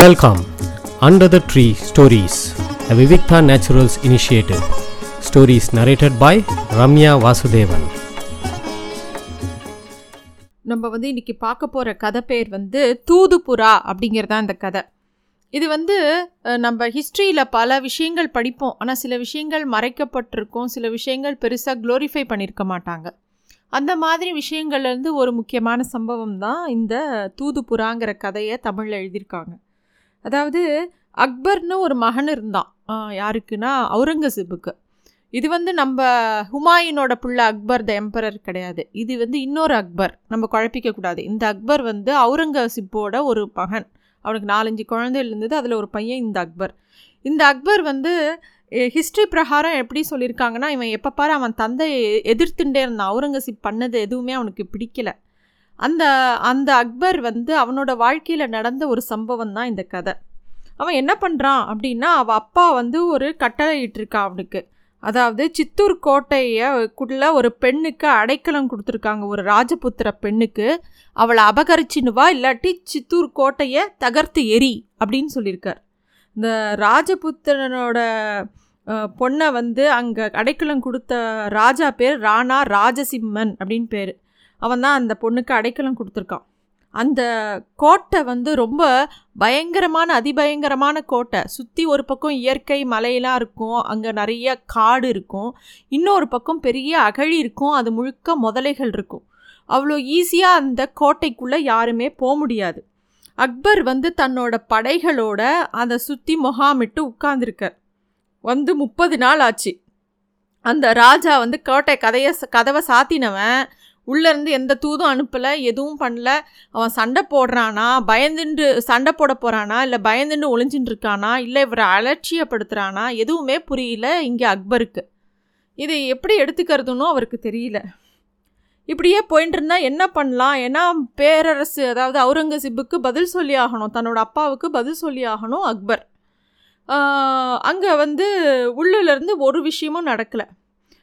Welcome under the tree stories a Vivikta naturals initiative stories narrated by Ramya Vasudevan நம்ம வந்து இன்னைக்கு பார்க்க போகிற கதை பேர் வந்து தூதுபுறா அப்படிங்கிறது தான் இந்த கதை. இது வந்து நம்ம ஹிஸ்ட்ரியில் பல விஷயங்கள் படிப்போம். ஆனால் சில விஷயங்கள் மறைக்கப்பட்டிருக்கும். சில விஷயங்கள் பெருசாக க்ளோரிஃபை பண்ணியிருக்க மாட்டாங்க. அந்த மாதிரி விஷயங்கள்லேருந்து ஒரு முக்கியமான சம்பவம் தான் இந்த தூதுபுறாங்கிற கதையை தமிழில் எழுதியிருக்காங்க. அதாவது அக்பர்னு ஒரு மகன் இருந்தான். யாருக்குன்னா அவுரங்கசீபுக்கு இது வந்து நம்ம ஹுமாயூனோட பிள்ளை அக்பர் த எம்பரர் கிடையாது. இது வந்து இன்னொரு அக்பர். நம்ம குழப்பிக்கக்கூடாது இந்த அக்பர் வந்து அவுரங்கசீப்போட ஒரு மகன். அவனுக்கு நாலஞ்சு குழந்தைகள் இருந்தது. அதில் ஒரு பையன் இந்த அக்பர். இந்த அக்பர் வந்து ஹிஸ்ட்ரி பிரகாரம் எப்படி சொல்லியிருக்காங்கன்னா இவன் எப்போ பாரு அவன் தந்தையை எதிர்த்துட்டே இருந்தான். அவுரங்கசீப் பண்ணது எதுவுமே அவனுக்கு பிடிக்கல. அந்த அந்த அக்பர் வந்து அவனோட வாழ்க்கையில் நடந்த ஒரு சம்பவம் தான் இந்த கதை. அவன் என்ன பண்ணுறான் அப்படின்னா அவள் அப்பா வந்து ஒரு கட்டளை இட்டிருக்கான் அவனுக்கு. அதாவது சித்தூர் கோட்டையக்குள்ள ஒரு பெண்ணுக்கு அடைக்கலம் கொடுத்துருக்காங்க ஒரு ராஜபுத்திர பெண்ணுக்கு. அவளை அபகரிச்சினுவா இல்லாட்டி சித்தூர் கோட்டையை தகர்த்து எரி அப்படின்னு சொல்லியிருக்கார். இந்த ராஜபுத்திரனோட பொண்ணை வந்து அங்கே அடைக்கலம் கொடுத்த ராஜா பேர் ராணா ராஜசிம்மன் அப்படின்னு பேர். அவன் தான் அந்த பொண்ணுக்கு அடைக்கலம் கொடுத்துருக்கான். அந்த கோட்டை வந்து ரொம்ப பயங்கரமான அதிபயங்கரமான கோட்டை. சுற்றி ஒரு பக்கம் இயற்கை மலையெல்லாம் இருக்கும் அங்கே நிறைய காடு இருக்கும். இன்னொரு பக்கம் பெரிய அகழி இருக்கும் அது முழுக்க முதலைகள் இருக்கும். அவ்வளோ ஈஸியாக அந்த கோட்டைக்குள்ளே யாருமே போக முடியாது. அக்பர் வந்து தன்னோட படைகளோட அதை சுற்றி முகாமிட்டு உட்கார்ந்துருக்கார். வந்து முப்பது நாள் ஆச்சு. அந்த ராஜா வந்து கோட்டை கதையை கதவை சாத்தினவன். உள்ளேருந்து எந்த தூதும் அனுப்பலை எதுவும் பண்ணல. அவன் சண்டை போடுறானா பயந்துண்டு சண்டை போட போகிறானா இல்லை பயந்துண்டு ஒளிஞ்சின்னு இருக்கானா இல்லை இவரை அலட்சியப்படுத்துகிறானா எதுவுமே புரியல இங்கே அக்பருக்கு. இதை எப்படி எடுத்துக்கிறதுன்னு அவருக்கு தெரியல. இப்படியே போயிட்டு இருந்தால் என்ன பண்ணலாம்? ஏன்னா பேரரசு அதாவது அவுரங்கசீப்புக்கு பதில் சொல்லி ஆகணும். தன்னோட அப்பாவுக்கு பதில் சொல்லி ஆகணும் அக்பர். அங்கே வந்து உள்ளிலேருந்து ஒரு விஷயமும் நடக்கலை.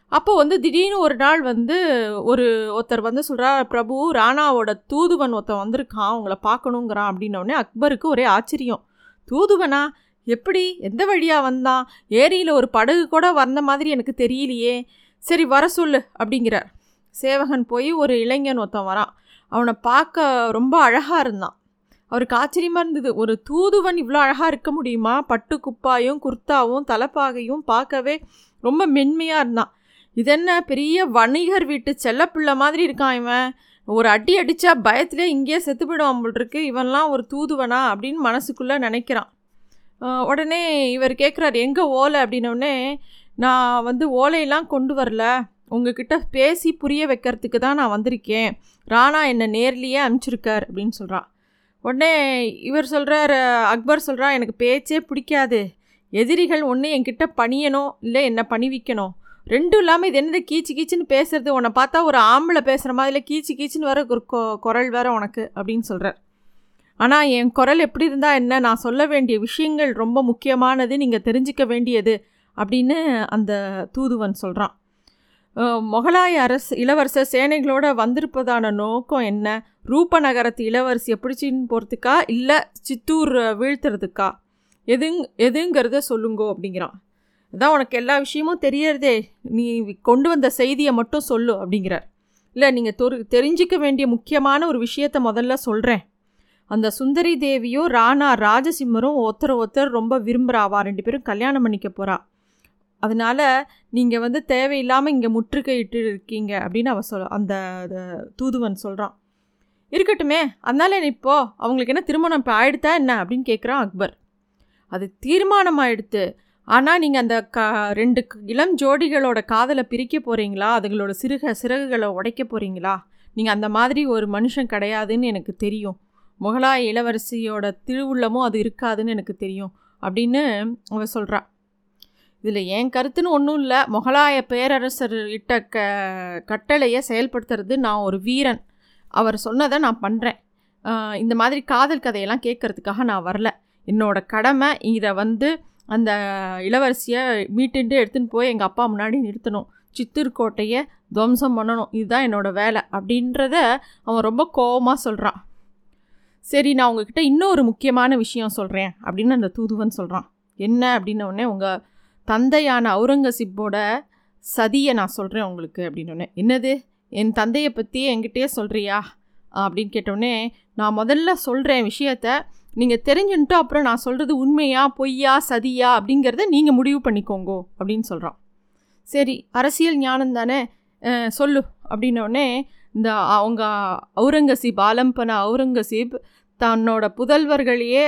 அப்போ வந்து திடீர்னு ஒரு நாள் வந்து ஒரு ஒருத்தர் வந்து சொல்கிறா பிரபு ராணாவோட தூதுவன் ஒருத்தன் வந்திருக்கான் அவங்கள பார்க்கணுங்கிறான். அப்படின்னோடனே அக்பருக்கு ஒரே ஆச்சரியம். தூதுவனா? எப்படி? எந்த வழியாக வந்தான்? ஏரியில் ஒரு படகு கூட வந்த மாதிரி எனக்கு தெரியலையே. சரி வர சொல்லு அப்படிங்கிறார். சேவகன் போய் ஒரு இளைஞன் ஒருத்தன் வரான். அவனை பார்க்க ரொம்ப அழகாக இருந்தான். அவருக்கு ஆச்சரியமாக இருந்தது. ஒரு தூதுவன் இவ்வளோ அழகாக இருக்க முடியுமா? பட்டு குப்பாயும் குர்த்தாவும் தலைப்பாகையும் பார்க்கவே ரொம்ப மென்மையாக இருந்தான். இதென்ன பெரிய வணிகர் வீட்டு செல்லப்பிள்ளை மாதிரி இருக்கான் இவன். ஒரு அடி அடித்தா பயத்திலே இங்கேயே செத்து போயிடுவான் போல் இருக்கு. இவன்லாம் ஒரு தூதுவனா அப்படின்னு மனசுக்குள்ளே நினைக்கிறான். உடனே இவர் கேட்குறாரு எங்கே ஓலை? அப்படின்னோடனே நான் வந்து ஓலையெல்லாம் கொண்டு வரல. உங்ககிட்ட பேசி புரிய வைக்கிறதுக்கு தான் நான் வந்திருக்கேன். ராணா என்னை நேர்லேயே அனுப்பிச்சிருக்கார் அப்படின்னு சொல்கிறான் உடனே இவர் சொல்கிறார் அக்பர் சொல்கிறா எனக்கு பேச்சே பிடிக்காது. எதிரிகள் ஒன்று என்கிட்ட பணியணும் இல்லை என்னை பணிவிக்கணும் ரெண்டும் இல்லாமல் இது என்னது கீச்சு கீச்சுன்னு பேசுறது? உன்னை பார்த்தா ஒரு ஆம்பளை பேசுகிற மாதிரி கீச்சு கீச்சுன்னு வர ஒரு கொ குரல் வேற உனக்கு அப்படின்னு சொல்கிறார் ஆனால் என் குரல் எப்படி இருந்தால் என்ன? நான் சொல்ல வேண்டிய விஷயங்கள் ரொம்ப முக்கியமானது நீங்கள் தெரிஞ்சிக்க வேண்டியது அப்படின்னு அந்த தூதுவன் சொல்கிறான் மொகலாய அரசு இளவரசர் சேனைகளோட வந்திருப்பதான நோக்கம் என்ன? ரூபநகரத்து இளவரசியை பிடிச்சின்னு போகிறதுக்கா இல்லை சித்தூர் வீழ்த்துறதுக்கா? எதுங் எதுங்கிறத சொல்லுங்கோ அப்படிங்கிறான். இதான் உனக்கு எல்லா விஷயமும் தெரியறதே. நீ கொண்டு வந்த செய்தியை மட்டும் சொல்லு அப்படிங்கிறார். இல்லை நீங்கள் தொரு தெரிஞ்சிக்க வேண்டிய முக்கியமான ஒரு விஷயத்தை முதல்ல சொல்கிறேன் அந்த சுந்தரி தேவியும் ராணா ராஜசிம்மரும் ஒருத்தர் ஒருத்தர் ரொம்ப விரும்புகிறாவா ரெண்டு பேரும் கல்யாணம் பண்ணிக்க போகிறா அதனால் நீங்கள் வந்து தேவையில்லாமல் இங்கே முற்றுகையிட்டு இருக்கீங்க அப்படின்னு அவ சொல் அந்த தூதுவன் சொல்கிறான் இருக்கட்டுமே அதனால என்ன அவங்களுக்கு என்ன திருமணம் இப்போ ஆயிடுத்தா என்ன அப்படின்னு கேட்குறான் அக்பர். அது தீர்மானம் ஆயிடுத்து ஆனால் நீங்கள் அந்த க ரெண்டு க- இளம் ஜோடிகளோட காதலை பிரிக்க போகிறீங்களா அதுங்களோட சிறுக சிறகுகளை உடைக்க போகிறீங்களா நீங்கள் அந்த மாதிரி ஒரு மனுஷன் கிடையாதுன்னு எனக்கு தெரியும். முகலாய இளவரசியோட திருவுள்ளமும் அது இருக்காதுன்னு எனக்கு தெரியும் அப்படின்னு அவ சொல்கிறா இதில் என் கருத்துன்னு ஒன்றும் இல்லை. முகலாய பேரரசர் இட்ட க கட்டளையை செயல்படுத்துறது நான் ஒரு வீரன். அவர் சொன்னதை நான் பண்ணுறேன் இந்த மாதிரி காதல் கதையெல்லாம் கேட்கறதுக்காக நான் வரல. என்னோட கடமை இதை வந்து அந்த இளவரசியை மீட்டுண்டு எடுத்துன்னு போய் எங்கள் அப்பா முன்னாடி நிறுத்தணும். சித்தூர் கோட்டையை துவம்சம் பண்ணணும். இதுதான் என்னோட வேலை அப்படின்றத அவன் ரொம்ப கோவமாக சொல்கிறான் சரி நான் உங்ககிட்ட இன்னொரு முக்கியமான விஷயம் சொல்கிறேன் அப்படின்னு அந்த தூதுவன் சொல்கிறான் என்ன அப்படின்ன உங்கள் தந்தையான அவுரங்கசீப்போட சதியை நான் சொல்கிறேன் உங்களுக்கு அப்படின்னோடனே என்னது? என் தந்தையை பற்றி என்கிட்டயே சொல்கிறியா அப்படின்னு கேட்டோடனே நான் முதல்ல சொல்கிறேன் விஷயத்த நீங்கள் தெரிஞ்சுன்ட்டு அப்புறம் நான் சொல்கிறது உண்மையா பொய்யா சதியா அப்படிங்கிறத நீங்கள் முடிவு பண்ணிக்கோங்கோ அப்படின்னு சொல்கிறான் சரி அரசியல் ஞானம் தானே? சொல்லு அப்படின்னோடனே இந்த அவங்க அவுரங்கசீப் ஆலம்பன அவுரங்கசீப் தன்னோட புதல்வர்களையே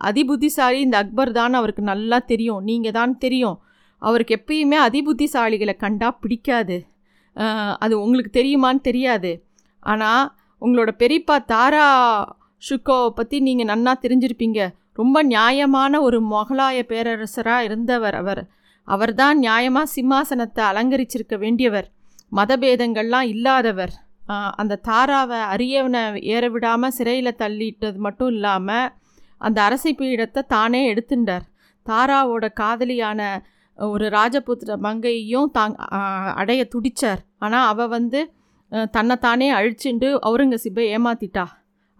அதிபுத்திசாலி இந்த அக்பர் தான் அவருக்கு நல்லா தெரியும் நீங்கள் தான் தெரியும். அவருக்கு எப்பயுமே அதிபுத்திசாலிகளை கண்டா பிடிக்காது. அது உங்களுக்கு தெரியுமான்னு தெரியாது. ஆனால் உங்களோட பெரியப்பா தாரா ஷுக்கோவை பற்றி நீங்கள் நன்னா தெரிஞ்சிருப்பீங்க. ரொம்ப நியாயமான ஒரு மொகலாய பேரரசராக இருந்தவர் அவர். அவர்தான் நியாயமாக சிம்மாசனத்தை அலங்கரிச்சிருக்க வேண்டியவர். மதபேதங்கள்லாம் இல்லாதவர். அந்த தாராவை அரியவனை ஏற விடாமல் சிறையில் தள்ளிட்டது மட்டும் இல்லாமல் அந்த அரசை பீடத்தை தானே எடுத்துட்டார் தாராவோட காதலியான ஒரு ராஜபுத்திர மங்கையையும் தாங் அடைய துடிச்சார். ஆனால் அவள் வந்து தன்னைத்தானே அழிச்சுண்டு அவுரங்கசீப்பை ஏமாத்திட்டா.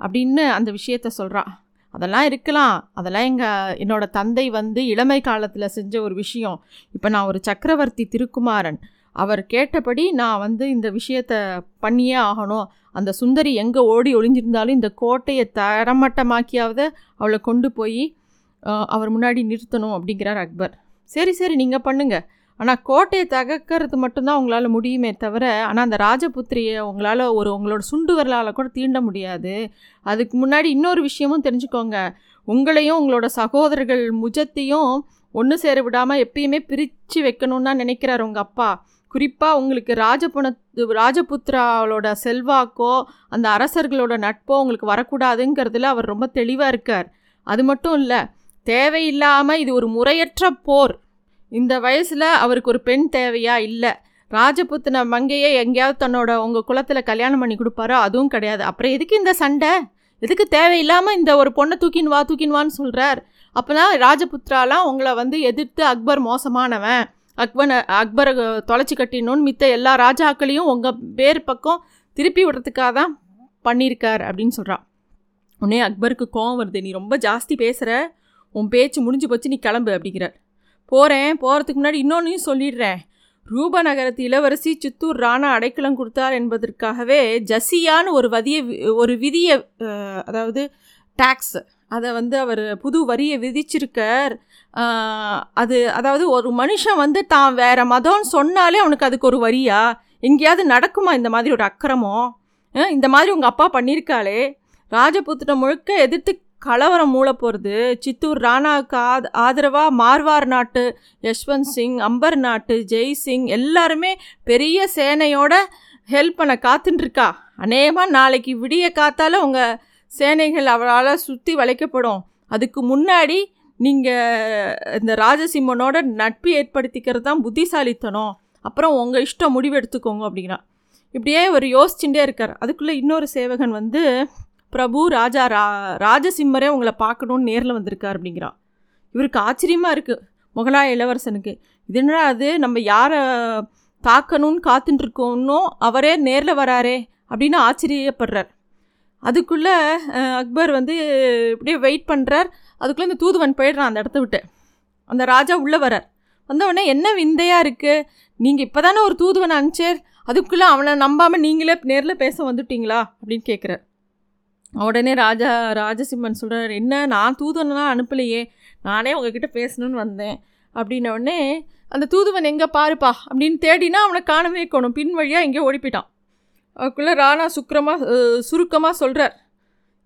அப்படின்னு அந்த விஷயத்த சொல்கிறான் அதெல்லாம் இருக்கலாம். அதெல்லாம் எங்கள் என்னோட தந்தை வந்து இளமை காலத்தில் செஞ்ச ஒரு விஷயம். இப்போ நான் ஒரு சக்கரவர்த்தி திருக்குமாரன். அவர் கேட்டபடி நான் வந்து இந்த விஷயத்த பண்ணியே ஆகணும். அந்த சுந்தரி எங்கே ஓடி ஒளிஞ்சிருந்தாலும் இந்த கோட்டையை தரமட்டமாக்கியாவது அவளை கொண்டு போய் அவர் முன்னாடி நிறுத்தணும் அப்படிங்கிறார் அக்பர். சரி சரி நீங்கள் பண்ணுங்கள் ஆனால் கோட்டையை தகர்க்கறது மட்டும்தான் உங்களால் முடியுமே தவிர ஆனால் அந்த ராஜபுத்திரியை உங்களால் ஒரு உங்களோட சுண்டு வரலால் கூட தீண்ட முடியாது. அதுக்கு முன்னாடி இன்னொரு விஷயமும் தெரிஞ்சுக்கோங்க. உங்களையும் உங்களோட சகோதரர்கள் முஜத்தையும் ஒன்று சேர விடாமல் எப்பயுமே பிரித்து வைக்கணும்னு தான் நினைக்கிறார் உங்கள் அப்பா. குறிப்பாக உங்களுக்கு ராஜபுண ராஜபுத்திராவோட செல்வாக்கோ அந்த அரசர்களோட நட்போ உங்களுக்கு வரக்கூடாதுங்கிறதுல அவர் ரொம்ப தெளிவாக இருக்கார். அது மட்டும் இல்லை தேவையில்லாமல் இது ஒரு முறையற்ற போர். இந்த வயசில் அவருக்கு ஒரு பெண் தேவையா? இல்லை. ராஜபுத்தின மங்கையை எங்கேயாவது தன்னோட உங்கள் குலத்தில் கல்யாணம் பண்ணி கொடுப்பாரோ? அதுவும் கிடையாது. அப்புறம் எதுக்கு இந்த சண்டை? எதுக்கு தேவையில்லாமல் இந்த ஒரு பொண்ணை தூக்கின் வா தூக்கின் வான்னு சொல்கிறார் அப்போனா ராஜபுத்ராலாம் உங்களை வந்து எதிர்த்து அக்பர் மோசமானவன். அக்பனை அக்பரை தொலைச்சி கட்டினோன்னு மித்த எல்லா ராஜாக்களையும் உங்கள் பேர் பக்கம் திருப்பி விடுறதுக்காக தான் பண்ணியிருக்கார் அப்படின்னு சொல்கிறான் உடனே அக்பருக்கு கோவம் வருது. நீ ரொம்ப ஜாஸ்தி பேசுகிற உன் பேச்சு முடிஞ்சு போச்சு நீ கிளம்பு அப்படிங்கிறார். போகிறேன் போகிறதுக்கு முன்னாடி இன்னொன்றையும் சொல்லிடுறேன். ரூபநகரத்து இளவரசி சித்தூர் ராணா அடைக்கலம் கொடுத்தார் என்பதற்காகவே ஜசியான்னு ஒரு வதிய ஒரு விதியை அதாவது டேக்ஸ் அதை வந்து அவர் புது வரியை விதிச்சிருக்கார். அது அதாவது ஒரு மனுஷன் வந்து தான் வேறு மதம்னு சொன்னாலே அவனுக்கு அதுக்கு ஒரு வரியா? எங்கேயாவது நடக்குமா இந்த மாதிரி ஒரு அக்கிரமம்? இந்த மாதிரி உங்கள் அப்பா பண்ணியிருக்காளே. ராஜபுத்திரம் முழுக்க எதிர்த்து கலவரம் மூள போகிறது சித்தூர் ராணாவுக்கு ஆத ஆதரவாக மார்வார் நாட்டு யஷ்வந்த் சிங் அம்பர் நாட்டு ஜெய் சிங் எல்லாருமே பெரிய சேனையோட ஹெல்ப் பண்ண காத்துட்டுருக்கா அநேகமாக நாளைக்கு விடிய காத்தால உங்கள் சேனைகள் அவளால் சுற்றி வளைக்கப்படும். அதுக்கு முன்னாடி நீங்கள் இந்த ராஜசிம்மனோட நட்பு ஏற்படுத்திக்கிறது தான் புத்திசாலித்தனம். அப்புறம் உங்கள் இஷ்டம் முடிவு எடுத்துக்கோங்க இப்படியே ஒரு யோசிச்சுட்டே இருக்கார். அதுக்குள்ளே இன்னொரு சேவகன் வந்து பிரபு ராஜா ரா ராஜசிம்மரே உங்களை பார்க்கணுன்னு நேரில் வந்திருக்கார் அப்படிங்கிறான் இவருக்கு ஆச்சரியமாக இருக்குது முகலாய இளவரசனுக்கு இது என்னடா அது நம்ம யாரை தாக்கணும்னு காத்துட்டுருக்கோன்னோ அவரே நேரில் வராரே அப்படின்னு ஆச்சரியப்படுறார். அதுக்குள்ளே அக்பர் வந்து இப்படியே வெயிட் பண்ணுறார் அதுக்குள்ளே இந்த தூதுவன் போயிடுறான் அந்த இடத்த விட்டு. அந்த ராஜா உள்ளே வரார். வந்தவொடனே என்ன விந்தையாக இருக்குது நீங்கள் இப்போ தானே ஒரு தூதுவன் அனுப்பிச்சேர் அதுக்குள்ளே அவனை நம்பாமல் நீங்களே நேரில் பேச வந்துட்டீங்களா? அப்படின்னு கேட்குறார் உடனே ராஜா ராஜசிம்மன் சொல்கிறார் என்ன? நான் தூதுவனெலாம் அனுப்பலையே. நானே உங்ககிட்ட பேசணும்னு வந்தேன். அப்படின்ன உடனே அந்த தூதுவன் எங்கே பாருப்பா. அப்படின்னு தேடினா அவனை காணவே காணும். பின் வழியாக எங்கேயோ ஓடி போயிட்டான் அதுக்குள்ளே ராணா சுக்கிரமாக சுருக்கமாக சொல்கிறார்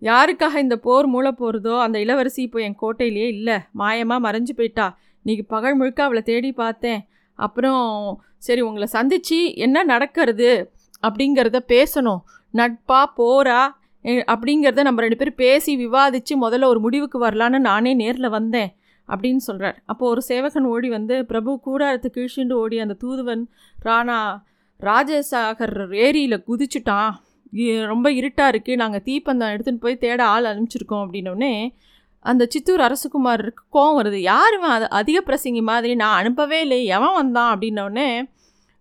யாருக்காக இந்த போர் மூளை போகிறதோ அந்த இளவரசி இப்போ என் கோட்டையிலேயே இல்லை. மாயமாக மறைஞ்சு போயிட்டா. இன்னைக்கு பகல் முழுக்க அவளை தேடி பார்த்தேன். அப்புறம் சரி உங்களை சந்திச்சு என்ன நடக்கிறது? அப்படிங்கிறத பேசணும். நட்பா? போரா? அப்படிங்கிறத நம்ம ரெண்டு பேரும் பேசி விவாதித்து முதல்ல ஒரு முடிவுக்கு வரலான்னு நானே நேரில் வந்தேன் அப்படின்னு சொல்கிறார் அப்போது ஒரு சேவகன் ஓடி வந்து பிரபு கூடாரத்து கீழ்ச்சிண்டு ஓடி அந்த தூதுவன் ராணா ராஜசாகர் ஏரியில் குதிச்சுட்டான். ரொம்ப இருட்டாக இருக்குது நாங்கள் தீப்பந்தம் எடுத்துகிட்டு போய் தேட ஆள் அனுப்பிச்சிருக்கோம். அப்படின்னோடனே அந்த சித்தூர் அரசகுமாருக்கு கோவம் வருது. யார் இவன்? அது அதிக பிரசங்கி மாதிரி. நான் அனுப்பவே இல்லை எவன் வந்தான்? அப்படின்னோடனே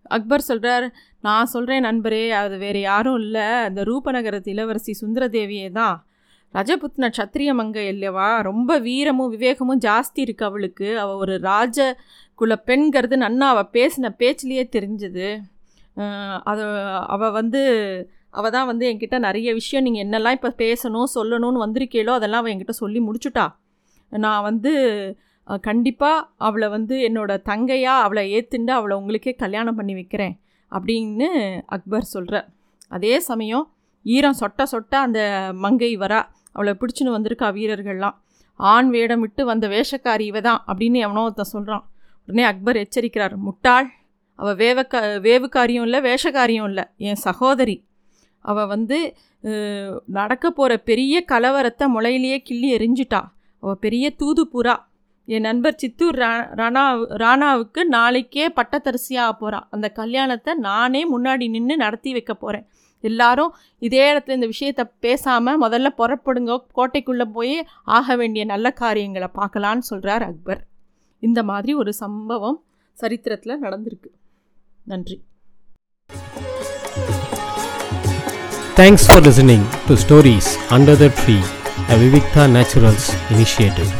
அக்பர் சொல்கிறார் நான் சொல்கிறேன் நண்பரே அது வேறு யாரும் இல்லை. அந்த ரூபநகரத்து இளவரசி சுந்தரதேவியே தான். ரஜபுத்ன சத்திரிய மங்க இல்லையவா ரொம்ப வீரமும் விவேகமும் ஜாஸ்தி இருக்கு அவளுக்கு. அவள் ஒரு ராஜ குல பெண்கிறது நன்னா அவள் பேசின பேச்சிலேயே தெரிஞ்சது. அது அவள் வந்து அவள் தான் வந்து என்கிட்ட நிறைய விஷயம் நீங்கள் என்னெல்லாம் இப்போ பேசணும் சொல்லணும்னு வந்திருக்கீளோ அதெல்லாம் அவள் என்கிட்ட சொல்லி முடிச்சுட்டா. நான் வந்து கண்டிப்பாக அவளை வந்து என்னோட தங்கையாக அவளை ஏற்றுண்டு அவளை உங்களுக்கே கல்யாணம் பண்ணி வைக்கிறேன். அப்படின்னு அக்பர் சொல்கிறார் அதே சமயம் ஈரம் சொட்ட சொட்ட அந்த மங்கை வரா அவளை பிடிச்சின்னு வந்திருக்கா வீரர்கள்லாம். ஆண் வேடம் விட்டு வந்த வேஷக்காரி இவ தான் அப்படின்னு எவனோ ஒருத்தன் சொல்கிறான் உடனே அக்பர் எச்சரிக்கிறார் முட்டாள் அவள் வேவக்கா வேவுக்காரியும் இல்லை வேஷக்காரியும் இல்லை என் சகோதரி. அவள் வந்து நடக்க போகிற பெரிய கலவரத்தை முளையிலேயே கிள்ளி எரிஞ்சிட்டா. அவள் பெரிய தூதுப்புறா. என் நண்பர் சித்தூர் ராணா ராணாவுக்கு நாளைக்கே பட்டத்தரிசியாக போகிறான் அந்த கல்யாணத்தை நானே முன்னாடி நின்று நடத்தி வைக்க போகிறேன் எல்லாரும் இதே இடத்துல இந்த விஷயத்தை பேசாமல் முதல்ல புறப்படுங்க. கோட்டைக்குள்ளே போய் ஆக வேண்டிய நல்ல காரியங்களை பார்க்கலான்னு சொல்கிறார் அக்பர். இந்த மாதிரி ஒரு சம்பவம் சரித்திரத்தில் நடந்திருக்கு. நன்றி. Thanks for listening to stories under the tree a Vivikta naturals initiative.